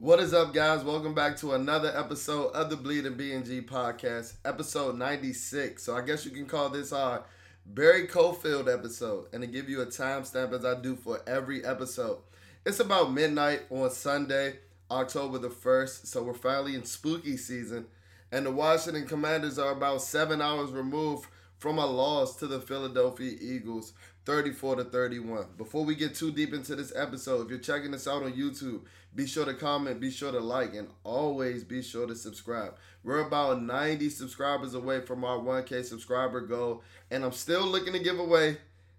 What is up, guys? Welcome back to another episode of the Bleeding BNG podcast, episode 96. So I guess you can call this our Barry Cofield episode, and to give you a timestamp as I do for every episode. It's about midnight on Sunday, October the 1st, so we're finally in spooky season, and the Washington Commanders are about seven hours removed from a loss to the Philadelphia Eagles, 34 to 31. Before we get too deep into this episode, if you're checking this out on YouTube, be sure to comment, be sure to like, and always be sure to subscribe. We're about 90 subscribers away from our 1K subscriber goal, and I'm still looking to give away.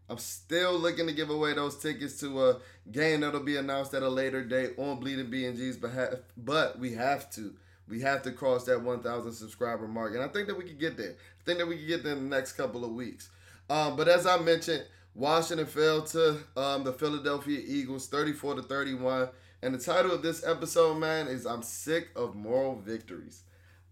I'm still looking to give away those tickets to a game that'll be announced at a later date on Bleeding BNG's behalf. But we have to. We have to cross that 1,000 subscriber mark, and I think that we could get there. I think that we could get there in the next couple of weeks. Um, but as I mentioned, Washington fell to um, the Philadelphia Eagles, 34 to 31. And the title of this episode, man, is "I'm sick of moral victories."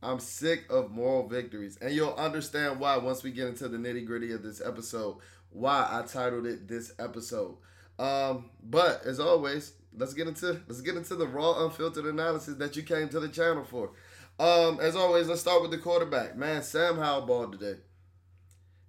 I'm sick of moral victories, and you'll understand why once we get into the nitty gritty of this episode. Why I titled it this episode. Um, but as always, let's get into let's get into the raw, unfiltered analysis that you came to the channel for. Um, as always, let's start with the quarterback. Man, Sam Howell balled today.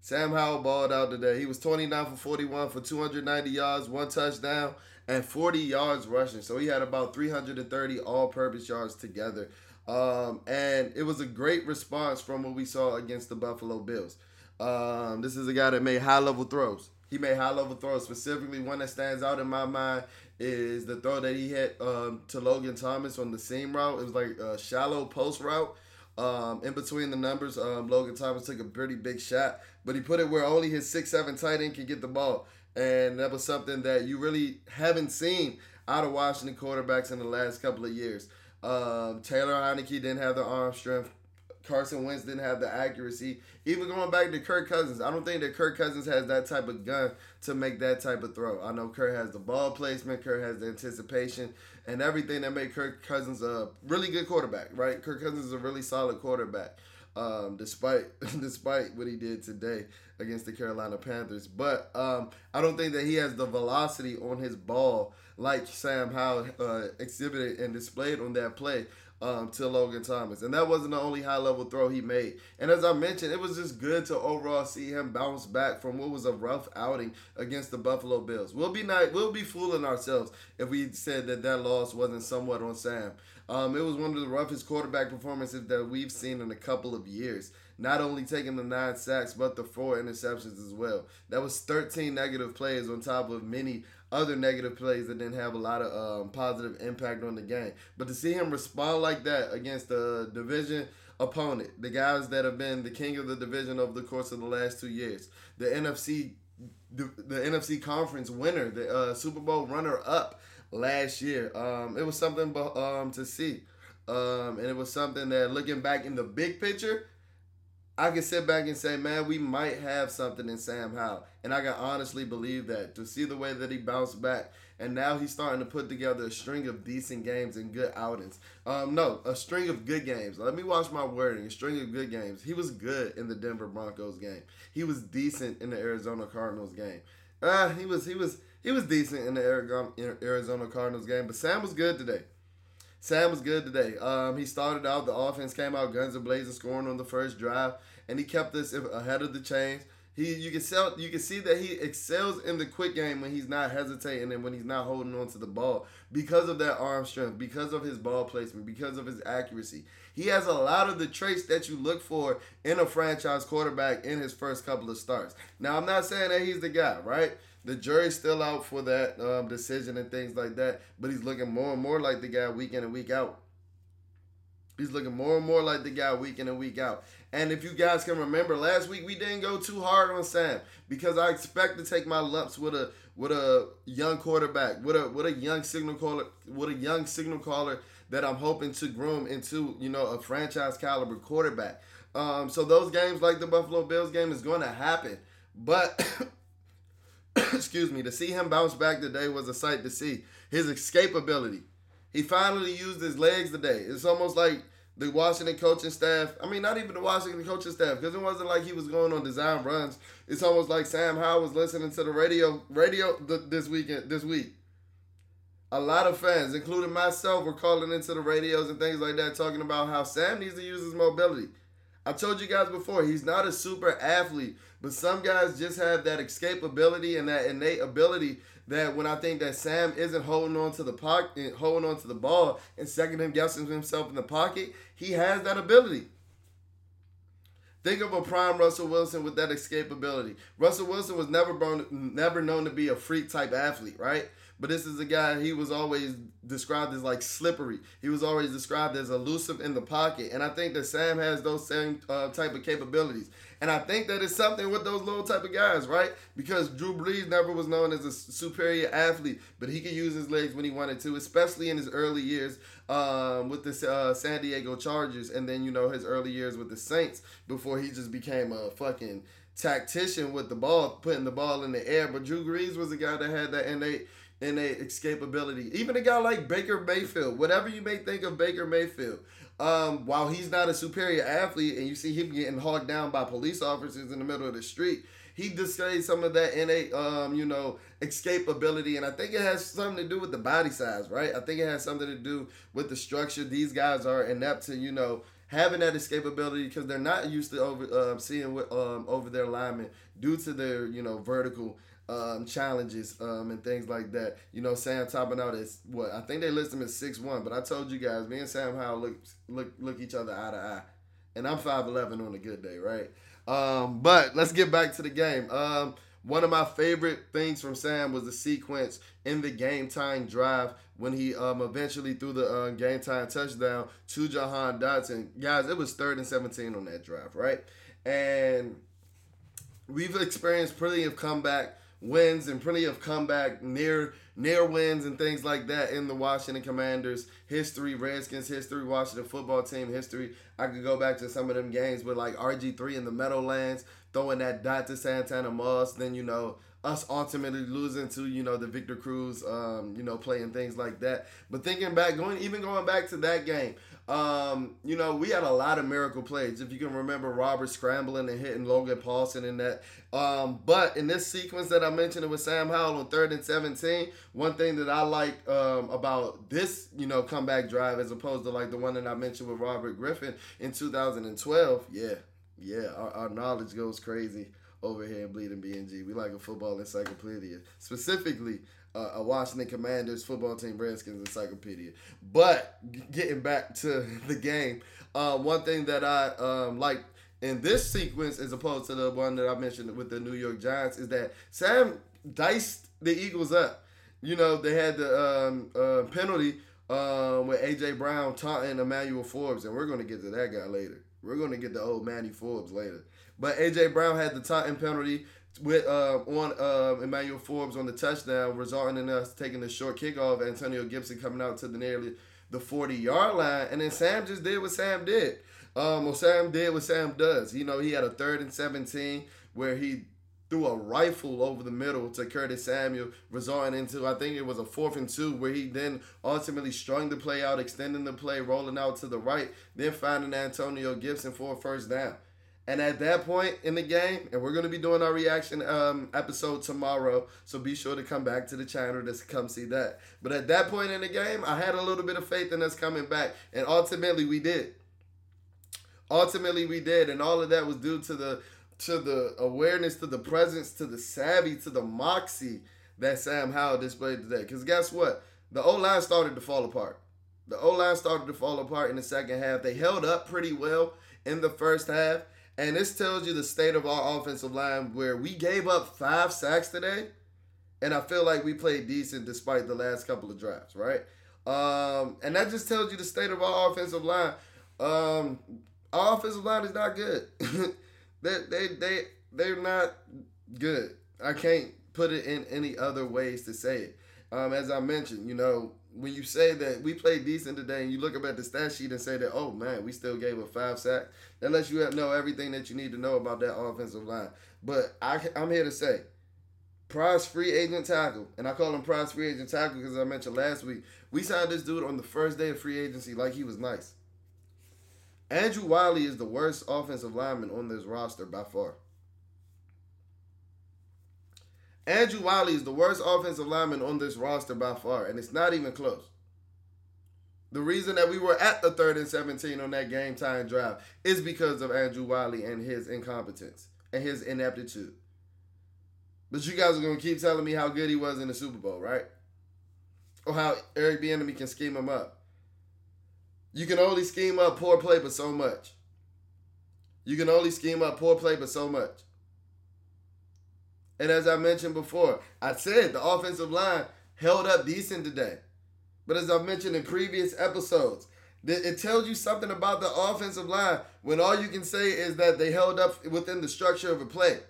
Sam Howell balled out today. He was 29 for 41 for 290 yards, one touchdown, and 40 yards rushing. So he had about 330 all-purpose yards together. Um, and it was a great response from what we saw against the Buffalo Bills. Um, this is a guy that made high-level throws. He made high-level throws. Specifically, one that stands out in my mind is the throw that he had um, to Logan Thomas on the seam route. It was like a shallow post route. Um, in between the numbers, um, Logan Thomas took a pretty big shot, but he put it where only his six seven tight end can get the ball, and that was something that you really haven't seen out of Washington quarterbacks in the last couple of years. Um, Taylor Heinicke didn't have the arm strength. Carson Wentz didn't have the accuracy. Even going back to Kirk Cousins, I don't think that Kirk Cousins has that type of gun to make that type of throw. I know Kirk has the ball placement, Kirk has the anticipation, and everything that made Kirk Cousins a really good quarterback, right? Kirk Cousins is a really solid quarterback, um, despite despite what he did today against the Carolina Panthers. But um, I don't think that he has the velocity on his ball like Sam Howell uh, exhibited and displayed on that play um, to Logan Thomas. And that wasn't the only high level throw he made. And as I mentioned, it was just good to overall see him bounce back from what was a rough outing against the Buffalo Bills. We'll be not, we'll be fooling ourselves if we said that that loss wasn't somewhat on Sam. Um, it was one of the roughest quarterback performances that we've seen in a couple of years. Not only taking the nine sacks, but the four interceptions as well. That was 13 negative plays on top of many other negative plays that didn't have a lot of um, positive impact on the game. But to see him respond like that against the division opponent, the guys that have been the king of the division over the course of the last two years, the NFC, the, the NFC conference winner, the uh, Super Bowl runner up last year, um, it was something um, to see. Um, and it was something that looking back in the big picture, I can sit back and say, man, we might have something in Sam Howell. And I can honestly believe that. To see the way that he bounced back. And now he's starting to put together a string of decent games and good outings. Um, no, a string of good games. Let me watch my wording. A string of good games. He was good in the Denver Broncos game. He was decent in the Arizona Cardinals game. Uh, he was he was he was decent in the Arizona Cardinals game. But Sam was good today. Sam was good today. Um, he started out, the offense came out guns and blazing, scoring on the first drive, and he kept us ahead of the chains. He, you can sell, you can see that he excels in the quick game when he's not hesitating and when he's not holding on to the ball because of that arm strength, because of his ball placement, because of his accuracy. He has a lot of the traits that you look for in a franchise quarterback in his first couple of starts. Now, I'm not saying that he's the guy, right? The jury's still out for that um, decision and things like that, but he's looking more and more like the guy week in and week out. He's looking more and more like the guy week in and week out. And if you guys can remember, last week we didn't go too hard on Sam because I expect to take my lumps with a with a young quarterback, with a with a young signal caller, with a young signal caller that I'm hoping to groom into, you know, a franchise caliber quarterback. Um, so those games like the Buffalo Bills game is going to happen, but excuse me, to see him bounce back today was a sight to see. His escapability. He finally used his legs today. It's almost like the Washington coaching staff. I mean, not even the Washington coaching staff, because it wasn't like he was going on design runs. It's almost like Sam Howell was listening to the radio radio th- this weekend this week. a lot of fans, including myself, were calling into the radios and things like that, talking about how Sam needs to use his mobility. I told you guys before, he's not a super athlete, but some guys just have that escapability and that innate ability that when I think that Sam isn't holding on to the pocket, holding on to the ball and second guessing himself in the pocket, he has that ability. Think of a prime Russell Wilson with that escapability. Russell Wilson was never born, never known to be a freak type athlete, right? But this is a guy he was always described as like slippery. He was always described as elusive in the pocket, and I think that Sam has those same uh, type of capabilities. And I think that it's something with those little type of guys, right? Because Drew Brees never was known as a superior athlete, but he could use his legs when he wanted to, especially in his early years um, with the uh, San Diego Chargers, and then you know his early years with the Saints before he just became a fucking tactician with the ball, putting the ball in the air. But Drew Brees was a guy that had that innate innate escapability. Even a guy like Baker Mayfield, whatever you may think of Baker Mayfield, um, while he's not a superior athlete and you see him getting hogged down by police officers in the middle of the street, he displays some of that innate, um, you know, escapability. And I think it has something to do with the body size, right? I think it has something to do with the structure. These guys are inept to, you know, having that escapability because they're not used to over uh, seeing with, um, over their linemen due to their, you know, vertical um, challenges um, and things like that. You know, Sam topping out is what I think they list him as six one, but I told you guys, me and Sam Howell look look look each other eye to eye, and I'm five eleven on a good day, right? Um, but let's get back to the game. Um, one of my favorite things from Sam was the sequence in the game time drive when he um, eventually threw the uh, game time touchdown to Jahan Dotson. Guys, it was third and 17 on that drive, right? And we've experienced plenty of comeback wins and plenty of comeback near near wins and things like that in the Washington Commanders history, Redskins history, Washington football team history. I could go back to some of them games with like RG3 in the Meadowlands, throwing that dot to Santana Moss, then you know us ultimately losing to you know the Victor Cruz, um, you know playing things like that. But thinking back, going even going back to that game, um, you know, we had a lot of miracle plays. If you can remember Robert scrambling and hitting Logan Paulsen in that. Um, but in this sequence that I mentioned with Sam Howell on third and 17, one thing that I like um, about this, you know, comeback drive as opposed to like the one that I mentioned with Robert Griffin in 2012, yeah, yeah, our, our knowledge goes crazy over here in Bleeding BNG. We like a football encyclopedia. Specifically, uh, a Washington Commanders football team Redskins encyclopedia. But getting back to the game, uh, one thing that I um, like in this sequence, as opposed to the one that I mentioned with the New York Giants, is that Sam diced the Eagles up. You know, they had the um, uh, penalty uh, with AJ Brown taunting Emmanuel Forbes, and we're going to get to that guy later. We're going to get the old Manny Forbes later. But AJ Brown had the taunting penalty with uh, on uh, Emmanuel Forbes on the touchdown, resulting in us taking the short kickoff. Antonio Gibson coming out to the nearly the 40 yard line, and then Sam just did what Sam did. Um, well, Sam did what Sam does. You know, he had a third and 17 where he threw a rifle over the middle to Curtis Samuel, resulting into I think it was a fourth and two, where he then ultimately strung the play out, extending the play, rolling out to the right, then finding Antonio Gibson for a first down. And at that point in the game, and we're going to be doing our reaction um, episode tomorrow, so be sure to come back to the channel to come see that. But at that point in the game, I had a little bit of faith in us coming back, and ultimately we did. Ultimately we did, and all of that was due to the to the awareness, to the presence, to the savvy, to the moxie that Sam Howell displayed today. Because guess what? The O line started to fall apart. The O line started to fall apart in the second half. They held up pretty well in the first half and this tells you the state of our offensive line where we gave up five sacks today. And I feel like we played decent despite the last couple of drives, right? Um, and that just tells you the state of our offensive line. Um, our offensive line is not good. they, they, they, they're not good. I can't put it in any other ways to say it. Um, as I mentioned, you know, when you say that we played decent today and you look up at the stat sheet and say that, oh man, we still gave a five sack, that lets you know everything that you need to know about that offensive line. But I, I'm here to say, prize free agent tackle, and I call him prize free agent tackle because I mentioned last week, we signed this dude on the first day of free agency like he was nice. Andrew Wylie is the worst offensive lineman on this roster by far. Andrew Wylie is the worst offensive lineman on this roster by far, and it's not even close. The reason that we were at the third and 17 on that game time drive is because of Andrew Wylie and his incompetence and his ineptitude. But you guys are going to keep telling me how good he was in the Super Bowl, right? Or how Eric Bieniemy can scheme him up. You can only scheme up poor play but so much. You can only scheme up poor play but so much. And as I mentioned before, I said the offensive line held up decent today. But as I've mentioned in previous episodes, it tells you something about the offensive line when all you can say is that they held up within the structure of a play.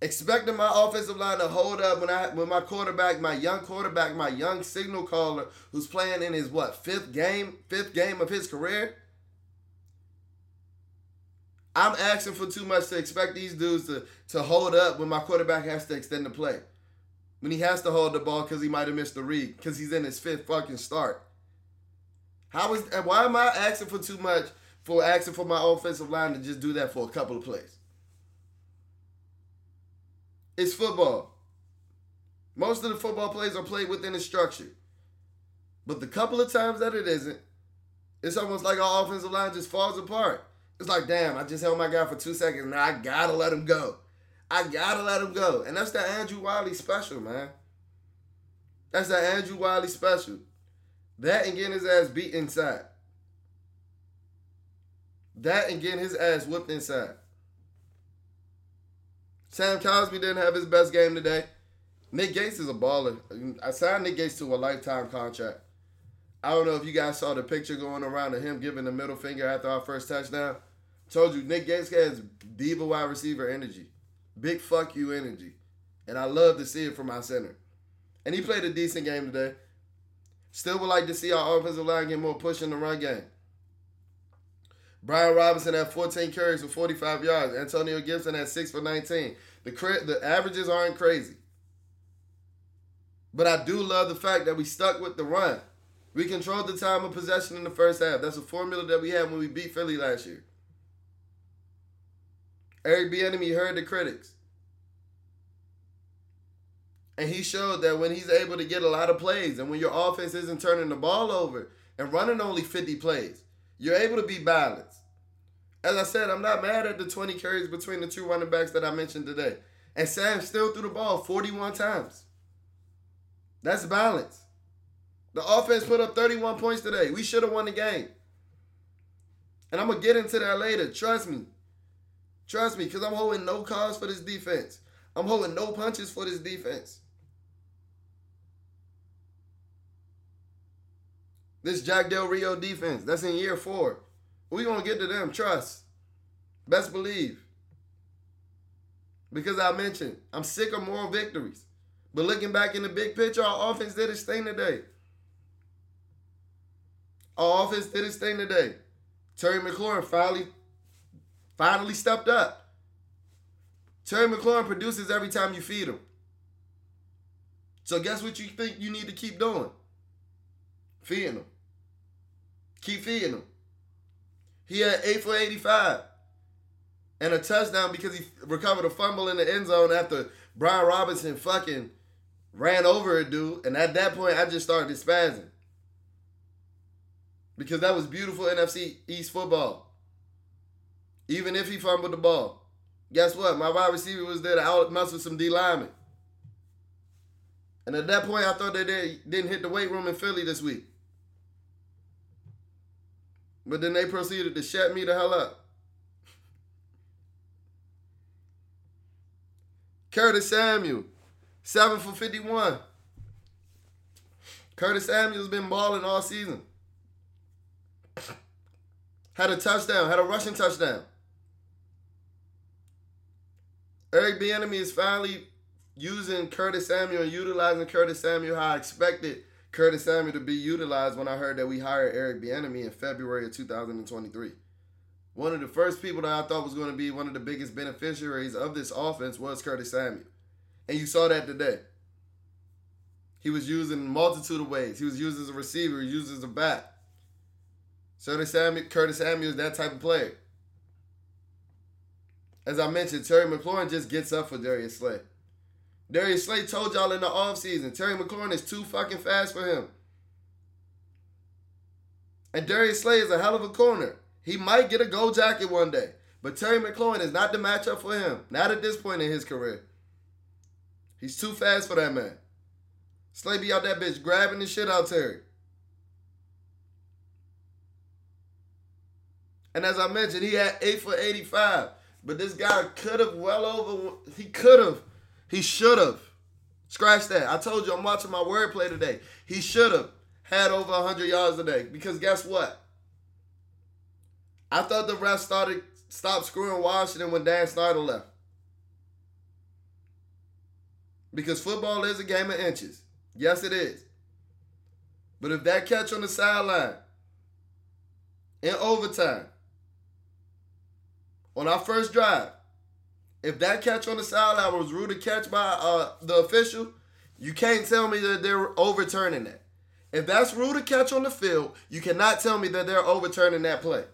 Expecting my offensive line to hold up when I when my quarterback, my young quarterback, my young signal caller, who's playing in his what fifth game, fifth game of his career. I'm asking for too much to expect these dudes to to hold up when my quarterback has to extend the play when he has to hold the ball because he might have missed the read because he's in his fifth fucking start. How is why am I asking for too much for asking for my offensive line to just do that for a couple of plays? It's football. Most of the football plays are played within a structure. But the couple of times that it isn't, it's almost like our offensive line just falls apart. It's like, damn, I just held my guy for two seconds. Now I gotta let him go. I gotta let him go. And that's the Andrew Wylie special, man. That's the Andrew Wylie special. That and getting his ass beat inside. That and getting his ass whipped inside. Sam Cosmi didn't have his best game today. Nick Gates is a baller. I signed Nick Gates to a lifetime contract. I don't know if you guys saw the picture going around of him giving the middle finger after our first touchdown. Told you Nick Gates has diva wide receiver energy. Big fuck you energy. And I love to see it from my center. And he played a decent game today. Still would like to see our offensive line get more push in the run game. Brian Robinson had 14 carries for 45 yards. Antonio Gibson had 6 for 19. The, the averages aren't crazy. But I do love the fact that we stuck with the run. We controlled the time of possession in the first half. That's a formula that we had when we beat Philly last year. Eric Bieniemy heard the critics. And he showed that when he's able to get a lot of plays and when your offense isn't turning the ball over and running only 50 plays, you're able to be balanced. As I said, I'm not mad at the 20 carries between the two running backs that I mentioned today. And Sam still threw the ball 41 times. That's balance. The offense put up 31 points today. We should have won the game. And I'm going to get into that later. Trust me. Trust me, because I'm holding no cards for this defense. I'm holding no punches for this defense. This Jack Del Rio defense, that's in year four. We're going to get to them. Trust. Best believe. Because I mentioned, I'm sick of moral victories. But looking back in the big picture, our offense did its thing today. Our offense did its thing today. Terry McLaurin finally finally stepped up. Terry McLaurin produces every time you feed him. So guess what you think you need to keep doing? Feeding him. Keep feeding him. He had 8 for 85 and a touchdown because he recovered a fumble in the end zone after Brian Robinson fucking ran over a dude. And at that point, I just started spazzing. Because that was beautiful NFC East football. Even if he fumbled the ball. Guess what? My wide receiver was there to out muscle some D linemen. And at that point, I thought they didn't hit the weight room in Philly this week. But then they proceeded to shut me the hell up. Curtis Samuel, 7 for 51. Curtis Samuel's been balling all season. Had a touchdown, had a rushing touchdown. Eric Bieniemy is finally using Curtis Samuel and utilizing Curtis Samuel how I expected Curtis Samuel to be utilized when I heard that we hired Eric Bieniemy in February of 2023. One of the first people that I thought was going to be one of the biggest beneficiaries of this offense was Curtis Samuel. And you saw that today. He was used in a multitude of ways. He was used as a receiver, he was used as a back. Curtis Samuel, Curtis Samuel is that type of player. As I mentioned, Terry McLaurin just gets up for Darius Slay. Darius Slay told y'all in the offseason, Terry McLaurin is too fucking fast for him. And Darius Slay is a hell of a corner. He might get a gold jacket one day. But Terry McLaurin is not the matchup for him. Not at this point in his career. He's too fast for that man. Slay be out that bitch grabbing the shit out Terry. And as I mentioned, he had 8 for 85. But this guy could have well over, he could have, he should have. Scratch that. I told you I'm watching my wordplay today. He should have had over 100 yards a day. Because guess what? I thought the refs started stopped screwing Washington when Dan Snyder left. Because football is a game of inches. Yes, it is. But if that catch on the sideline in overtime on our first drive, if that catch on the sideline was ruled a catch by uh, the official, you can't tell me that they're overturning that. If that's ruled a catch on the field, you cannot tell me that they're overturning that play.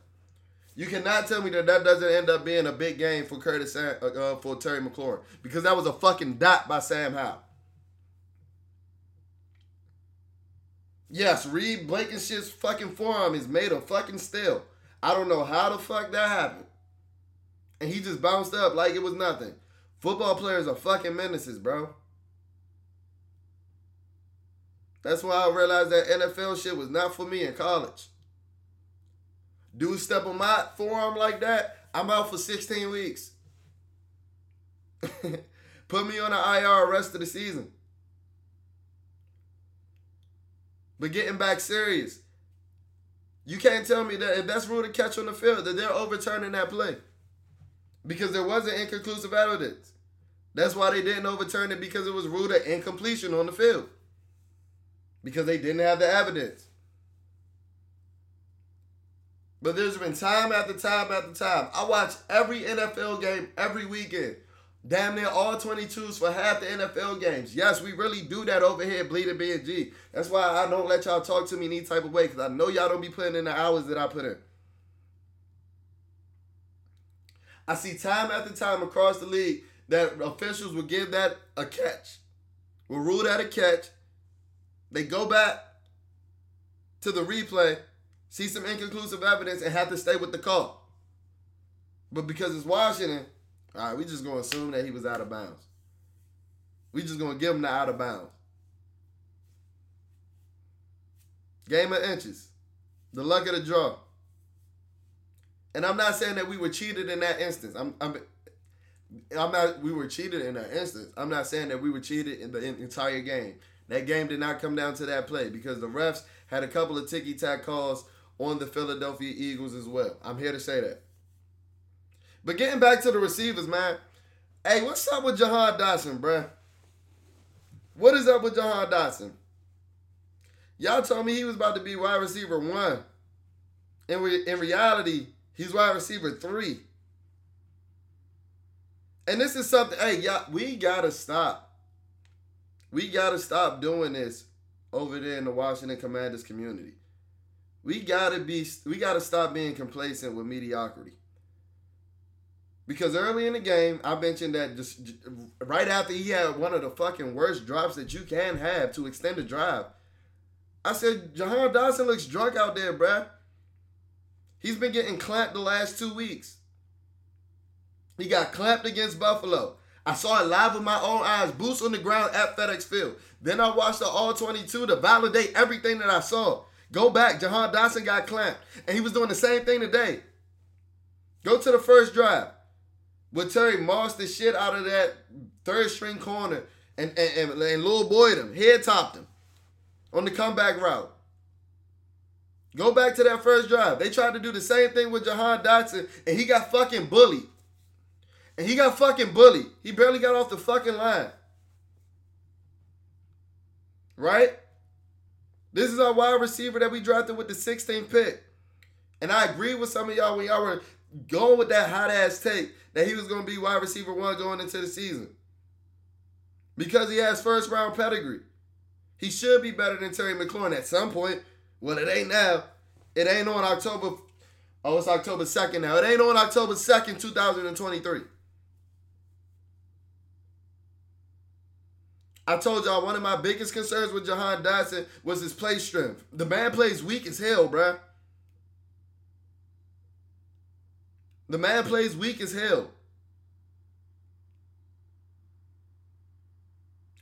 You cannot tell me that that doesn't end up being a big game for Curtis uh, uh, for Terry McLaurin because that was a fucking dot by Sam Howell. Yes, Reed Blankenship's fucking forearm is made of fucking steel. I don't know how the fuck that happened. And he just bounced up like it was nothing. Football players are fucking menaces, bro. That's why I realized that NFL shit was not for me in college. Dude step on my forearm like that, I'm out for 16 weeks. Put me on the IR rest of the season. But getting back serious, you can't tell me that if that's ruled a catch on the field, that they're overturning that play. Because there wasn't inconclusive evidence. That's why they didn't overturn it because it was ruled an incompletion on the field. Because they didn't have the evidence. But there's been time after time after time. I watch every NFL game every weekend. Damn near all 22s for half the NFL games. Yes, we really do that over here Bleeding BNG. That's why I don't let y'all talk to me any type of way because I know y'all don't be putting in the hours that I put in. I see time after time across the league that officials will give that a catch, will rule that a catch. They go back to the replay see some inconclusive evidence, and have to stay with the call. But because it's Washington, all right, we just gonna assume that he was out of bounds. We just gonna give him the out of bounds. Game of inches. The luck of the draw. And I'm not saying that we were cheated in that instance. I'm, I'm, I'm not. We were cheated in that instance. I'm not saying that we were cheated in the entire game. That game did not come down to that play because the refs had a couple of ticky tack calls on the Philadelphia Eagles as well. I'm here to say that. But getting back to the receivers, man. Hey, what's up with Jahan Dotson, bruh? What is up with Jahan Dotson? Y'all told me he was about to be wide receiver one. In, re- in reality, he's wide receiver three. And this is something, hey, y'all, we gotta stop. We gotta stop doing this over there in the Washington Commanders community. We gotta be we gotta stop being complacent with mediocrity. Because early in the game, I mentioned that just right after he had one of the fucking worst drops that you can have to extend the drive. I said, Jahan Dotson looks drunk out there, bruh. He's been getting clamped the last two weeks. He got clamped against Buffalo. I saw it live with my own eyes, boots on the ground at FedEx Field. Then I watched the All 22 to validate everything that I saw. Go back. Jahan Dotson got clamped. And he was doing the same thing today. Go to the first drive. With Terry Moss the shit out of that third string corner and, and, and, and Lil him, head topped him on the comeback route. Go back to that first drive. They tried to do the same thing with Jahan Dotson, and he got fucking bullied. And he got fucking bullied. He barely got off the fucking line. Right? This is our wide receiver that we drafted with the 16th pick. And I agree with some of y'all when y'all were going with that hot ass take that he was going to be wide receiver one going into the season. Because he has first round pedigree. He should be better than Terry McLaurin at some point. Well, it ain't now. It ain't on October. Oh, it's October 2nd now. It ain't on October 2nd, 2023. I told y'all one of my biggest concerns with Jahan Dotson was his play strength. The man plays weak as hell, bruh. The man plays weak as hell.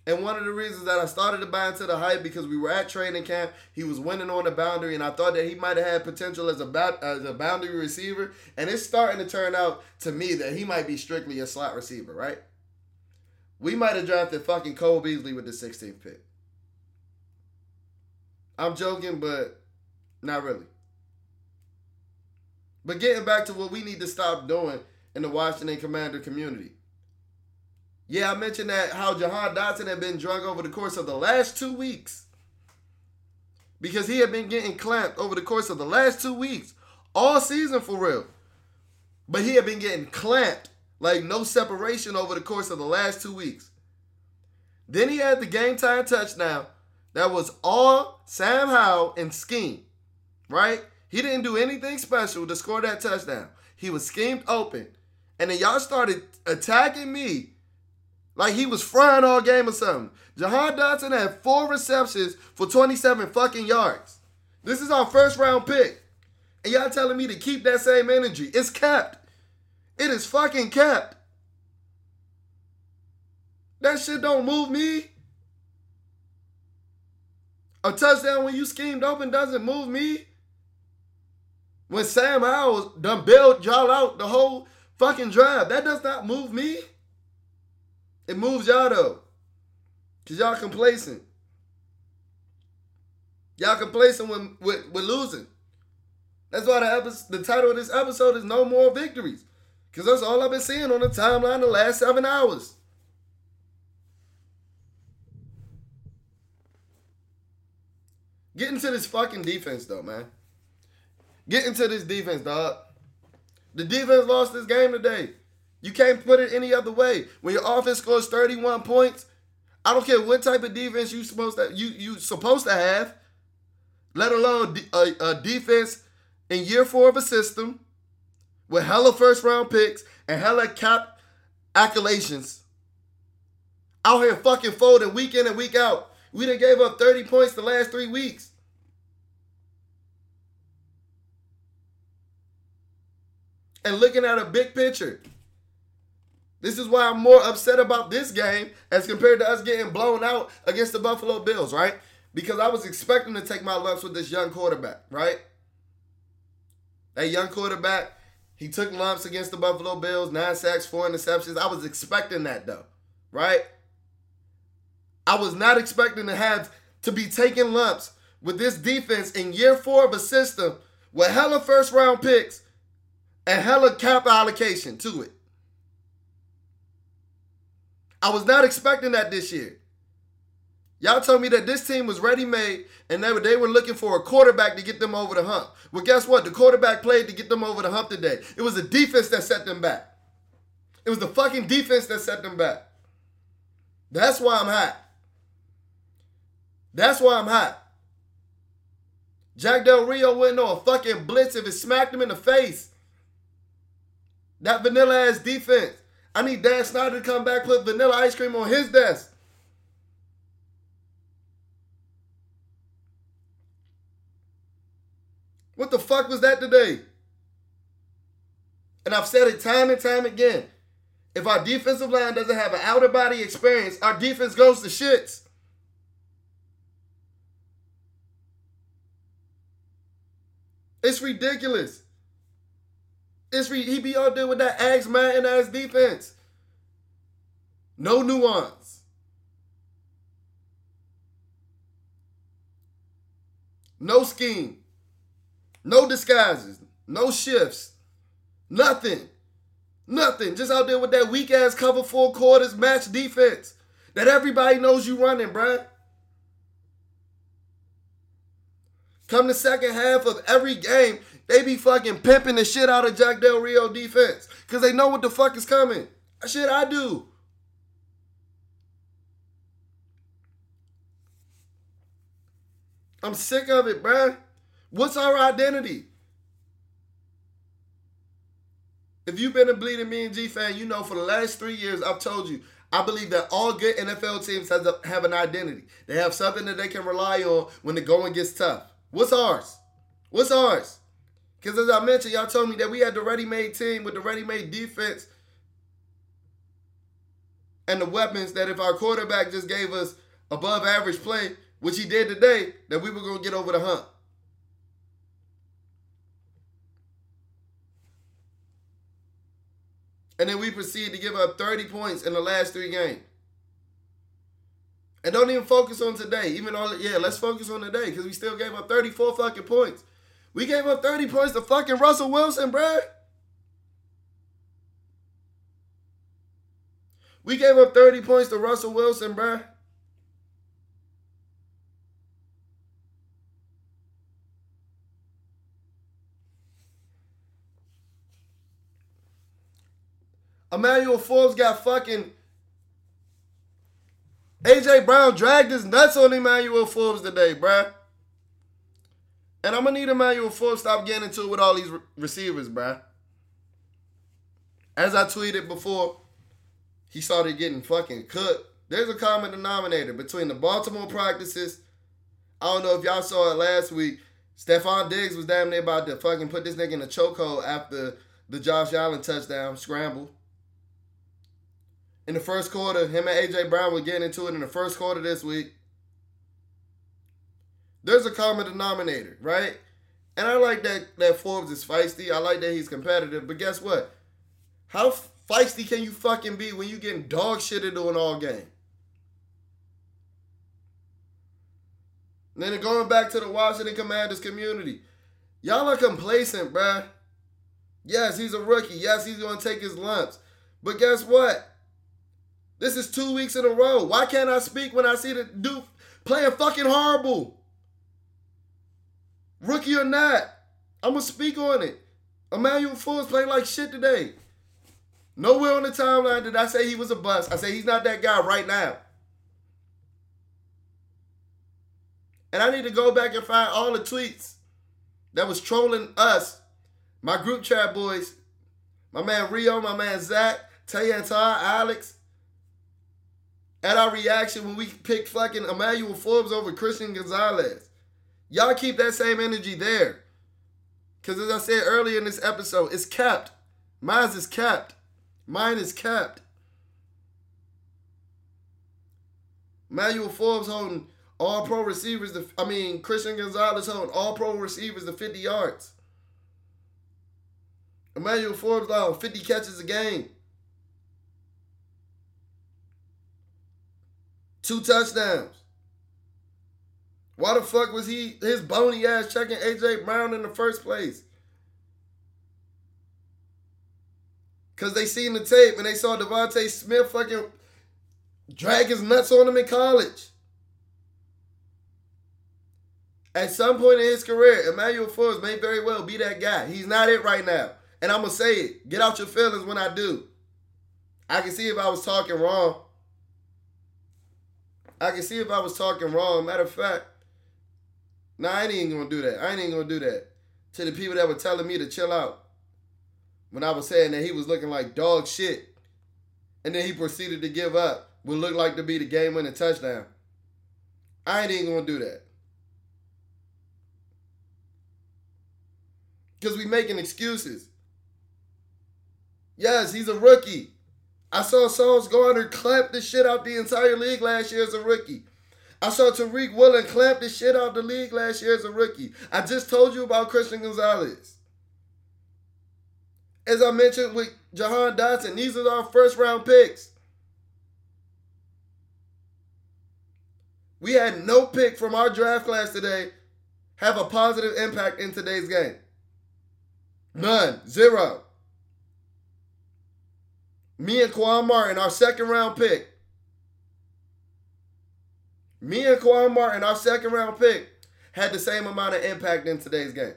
And one of the reasons that I started to buy into the hype because we were at training camp, he was winning on the boundary, and I thought that he might have had potential as a as a boundary receiver. And it's starting to turn out to me that he might be strictly a slot receiver, right? We might have drafted fucking Cole Beasley with the 16th pick. I'm joking, but not really. But getting back to what we need to stop doing in the Washington Commander community. Yeah, I mentioned that how Jahan Dotson had been drug over the course of the last two weeks. Because he had been getting clamped over the course of the last two weeks. All season for real. But he had been getting clamped. Like no separation over the course of the last two weeks. Then he had the game time touchdown. That was all Sam Howell and scheme. Right? He didn't do anything special to score that touchdown. He was schemed open. And then y'all started attacking me like he was frying all game or something. Jahan Dotson had four receptions for 27 fucking yards. This is our first round pick. And y'all telling me to keep that same energy. It's capped. It is fucking capped. That shit don't move me. A touchdown when you schemed open doesn't move me. When Sam Howell done bailed y'all out the whole fucking drive, that does not move me. It moves y'all though. Cause y'all complacent. Y'all complacent with, with, with losing. That's why the episode, the title of this episode is No More Victories. Cause that's all I've been seeing on the timeline the last seven hours. Get into this fucking defense though, man. Get into this defense, dog. The defense lost this game today. You can't put it any other way. When your offense scores 31 points, I don't care what type of defense you supposed to you you supposed to have, let alone a, a defense in year four of a system with hella first round picks and hella cap accolations. Out here fucking folding week in and week out. We done gave up 30 points the last three weeks. And looking at a big picture. This is why I'm more upset about this game as compared to us getting blown out against the Buffalo Bills, right? Because I was expecting to take my lumps with this young quarterback, right? That young quarterback, he took lumps against the Buffalo Bills, nine sacks, four interceptions. I was expecting that though, right? I was not expecting to have to be taking lumps with this defense in year four of a system with hella first round picks and hella cap allocation to it. I was not expecting that this year. Y'all told me that this team was ready made and they were, they were looking for a quarterback to get them over the hump. Well, guess what? The quarterback played to get them over the hump today. It was the defense that set them back. It was the fucking defense that set them back. That's why I'm hot. That's why I'm hot. Jack Del Rio wouldn't know a fucking blitz if it smacked him in the face. That vanilla ass defense. I need Dan Snyder to come back, put vanilla ice cream on his desk. What the fuck was that today? And I've said it time and time again. If our defensive line doesn't have an outer body experience, our defense goes to shits. It's ridiculous. It's re- he be out there with that axe man and ass defense. No nuance. No scheme. No disguises. No shifts. Nothing. Nothing. Just out there with that weak ass cover four quarters match defense that everybody knows you running, bruh. Come the second half of every game, they be fucking pimping the shit out of Jack Del Rio defense. Cause they know what the fuck is coming. Shit, I do. I'm sick of it, bruh. What's our identity? If you've been a Bleeding BNG fan, you know for the last three years I've told you I believe that all good NFL teams has a, have an identity. They have something that they can rely on when the going gets tough. What's ours? What's ours? Because as I mentioned, y'all told me that we had the ready-made team with the ready-made defense and the weapons that if our quarterback just gave us above average play, which he did today, that we were going to get over the hump. And then we proceed to give up 30 points in the last three games. And don't even focus on today. Even though, yeah, let's focus on today because we still gave up 34 fucking points. We gave up 30 points to fucking Russell Wilson, bruh. We gave up 30 points to Russell Wilson, bruh. Emmanuel Forbes got fucking AJ Brown dragged his nuts on Emmanuel Forbes today, bruh. And I'm gonna need Emmanuel Forbes stop getting into it with all these re- receivers, bruh. As I tweeted before, he started getting fucking cooked. There's a common denominator between the Baltimore practices. I don't know if y'all saw it last week. Stefon Diggs was damn near about to fucking put this nigga in a chokehold after the Josh Allen touchdown scramble in the first quarter. Him and AJ Brown were getting into it in the first quarter this week. There's a common denominator, right? And I like that that Forbes is feisty. I like that he's competitive. But guess what? How feisty can you fucking be when you getting dog shitted on all game? And then going back to the Washington Commanders community. Y'all are complacent, bruh. Yes, he's a rookie. Yes, he's to take his lumps. But guess what? This is two weeks in a row. Why can't I speak when I see the dude playing fucking horrible? Rookie or not, I'm gonna speak on it. Emmanuel Forbes playing like shit today. Nowhere on the timeline did I say he was a bust. I say he's not that guy right now. And I need to go back and find all the tweets that was trolling us, my group chat boys, my man Rio, my man Zach, Tay and Ty, Alex, at our reaction when we picked fucking Emmanuel Forbes over Christian Gonzalez. Y'all keep that same energy there. Because as I said earlier in this episode, it's kept. Mine is kept. Mine is kept. Emmanuel Forbes holding all pro receivers, I mean, Christian Gonzalez holding all pro receivers to 50 yards. Emmanuel Forbes allowing 50 catches a game. Two touchdowns. Why the fuck was he his bony ass checking AJ Brown in the first place? Cause they seen the tape and they saw DeVonta Smith fucking drag his nuts on him in college. At some point in his career, Emmanuel Forbes may very well be that guy. He's not it right now. And I'm gonna say it. Get out your feelings when I do. I can see if I was talking wrong. I can see if I was talking wrong. Matter of fact, nah, I ain't even gonna do that. I ain't even gonna do that. To the people that were telling me to chill out when I was saying that he was looking like dog shit, and then he proceeded to give up what looked like to be the game-winning touchdown. I ain't even gonna do that. Because we making excuses. Yes, he's a rookie. I saw Sauce Gardner clamp the shit out the entire league last year as a rookie. I saw Tariq Woolen clamp the shit out the league last year as a rookie. I just told you about Christian Gonzalez. As I mentioned with Jahan Dotson, these are our first round picks. We had no pick from our draft class today have a positive impact in today's game. None. Zero. Me and Quan Martin, our second round pick. Me and Quan Martin, our second round pick, had the same amount of impact in today's game.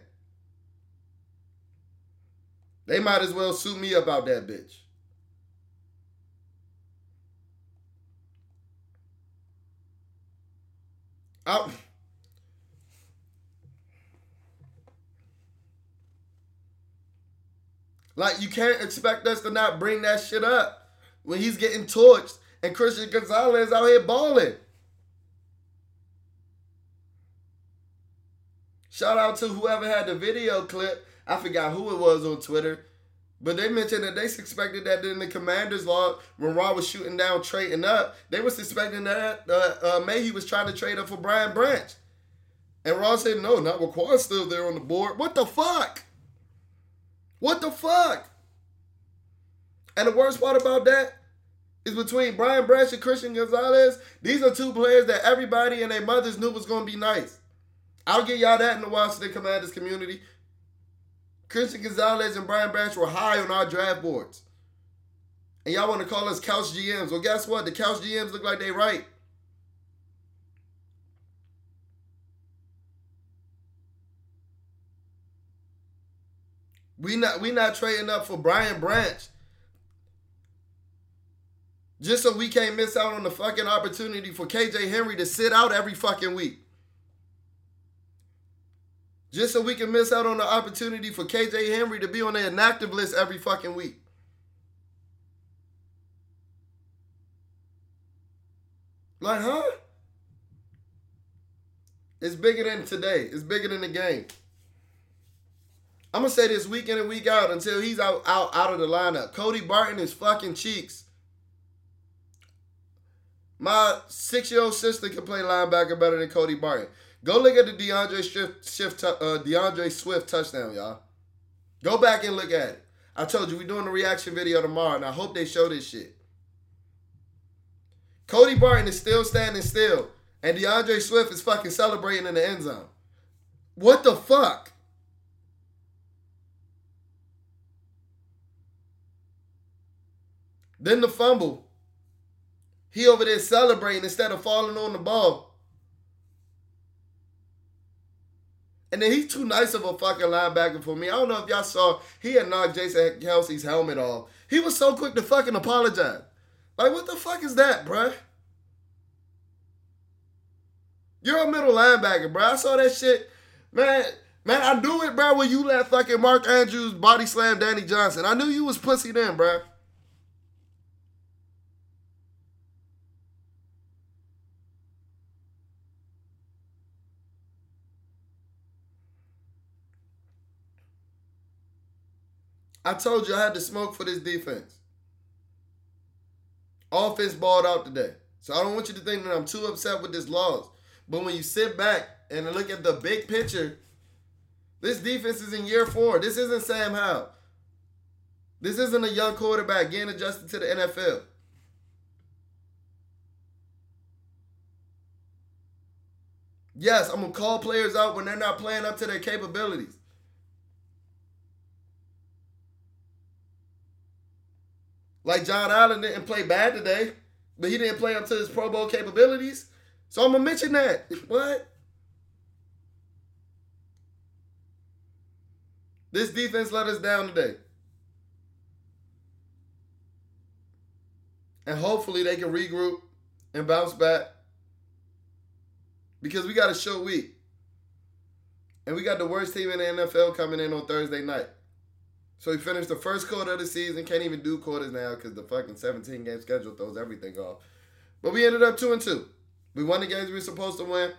They might as well suit me about that bitch. I, Like you can't expect us to not bring that shit up when he's getting torched and Christian Gonzalez out here balling. Shout out to whoever had the video clip. I forgot who it was on Twitter. But they mentioned that they suspected that in the commander's log, when Raw was shooting down, trading up, they were suspecting that uh, uh, Mayhew was trying to trade up for Brian Branch. And Raw said, no, not with Quan still there on the board. What the fuck? What the fuck? And the worst part about that is between Brian Branch and Christian Gonzalez, these are two players that everybody and their mothers knew was going to be nice. I'll give y'all that in the Washington Commanders community. Christian Gonzalez and Brian Branch were high on our draft boards. And y'all want to call us couch GMs. Well, guess what? The couch GMs look like they right. We not we not trading up for Brian Branch. Just so we can't miss out on the fucking opportunity for KJ Henry to sit out every fucking week. Just so we can miss out on the opportunity for KJ Henry to be on the inactive list every fucking week. Like, huh? It's bigger than today. It's bigger than the game. I'm gonna say this week in and week out until he's out out out of the lineup. Cody Barton is fucking cheeks. My six year old sister can play linebacker better than Cody Barton. Go look at the D'Andre Swift, Swift uh, D'Andre Swift touchdown, y'all. Go back and look at it. I told you we're doing a reaction video tomorrow, and I hope they show this shit. Cody Barton is still standing still, and D'Andre Swift is fucking celebrating in the end zone. What the fuck? Then the fumble. He over there celebrating instead of falling on the ball. And then he's too nice of a fucking linebacker for me. I don't know if y'all saw, he had knocked Jason Kelce's helmet off. He was so quick to fucking apologize. Like, what the fuck is that, bruh? You're a middle linebacker, bro. I saw that shit. Man, man, I knew it, bro, when you let fucking Mark Andrews body slam Danny Johnson. I knew you was pussy then, bro. I told you I had to smoke for this defense. Offense balled out today. So I don't want you to think that I'm too upset with this loss. But when you sit back and look at the big picture, this defense is in year four. This isn't Sam Howell. This isn't a young quarterback getting adjusted to the NFL. Yes, I'm going to call players out when they're not playing up to their capabilities. Like Jon Allen didn't play bad today, but he didn't play up to his Pro Bowl capabilities. So I'm gonna mention that. What? This defense let us down today. And hopefully they can regroup and bounce back. Because we got a show week. And we got the worst team in the NFL coming in on Thursday night. So he finished the first quarter of the season. Can't even do quarters now because the fucking 17 game schedule throws everything off. But we ended up two and two. We won the games we were supposed to win.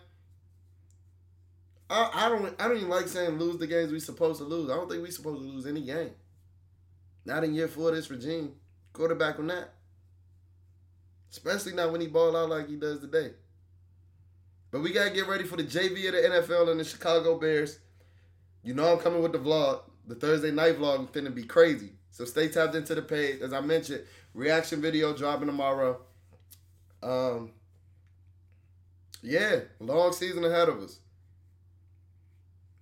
I, I don't I don't even like saying lose the games we supposed to lose. I don't think we supposed to lose any game. Not in year four of this regime. Quarterback on that. Especially not when he ball out like he does today. But we gotta get ready for the JV of the NFL and the Chicago Bears. You know I'm coming with the vlog the Thursday night vlog is finna be crazy. So stay tapped into the page. As I mentioned, reaction video dropping tomorrow. Um, yeah, long season ahead of us.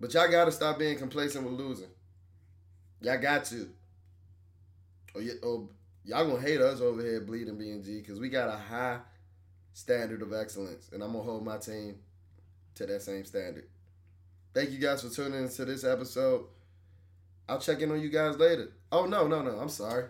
But y'all gotta stop being complacent with losing. Y'all got to. Oh, yeah, oh y'all gonna hate us over here bleeding BNG because we got a high standard of excellence, and I'm gonna hold my team to that same standard. Thank you guys for tuning into this episode. I'll check in on you guys later. Oh no, no, no. I'm sorry.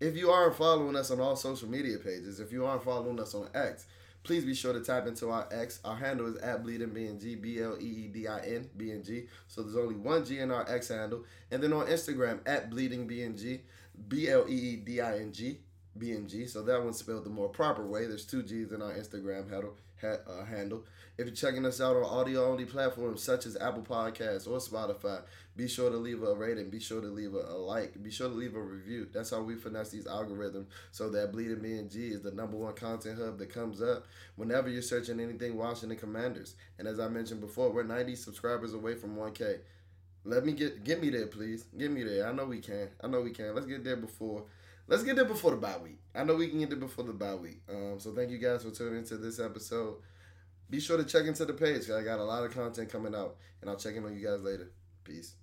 If you aren't following us on all social media pages, if you aren't following us on X, please be sure to tap into our X. Our handle is at Bleeding BNG, B L E E D I N B N G. So there's only one G in our X handle. And then on Instagram, at Bleeding BNG, B L E E D I N G. BNG. So that one's spelled the more proper way. There's two G's in our Instagram handle. Ha, uh, handle. If you're checking us out on audio only platforms such as Apple Podcasts or Spotify, be sure to leave a rating. Be sure to leave a, a like. Be sure to leave a review. That's how we finesse these algorithms so that Bleeding BNG is the number one content hub that comes up whenever you're searching anything Washington Commanders. And as I mentioned before, we're 90 subscribers away from 1K. Let me get get me there, please. Get me there. I know we can. I know we can. Let's get there before let's get there before the bye week. I know we can get there before the bye week. Um, so thank you guys for tuning into this episode. Be sure to check into the page. I got a lot of content coming out, and I'll check in on you guys later. Peace.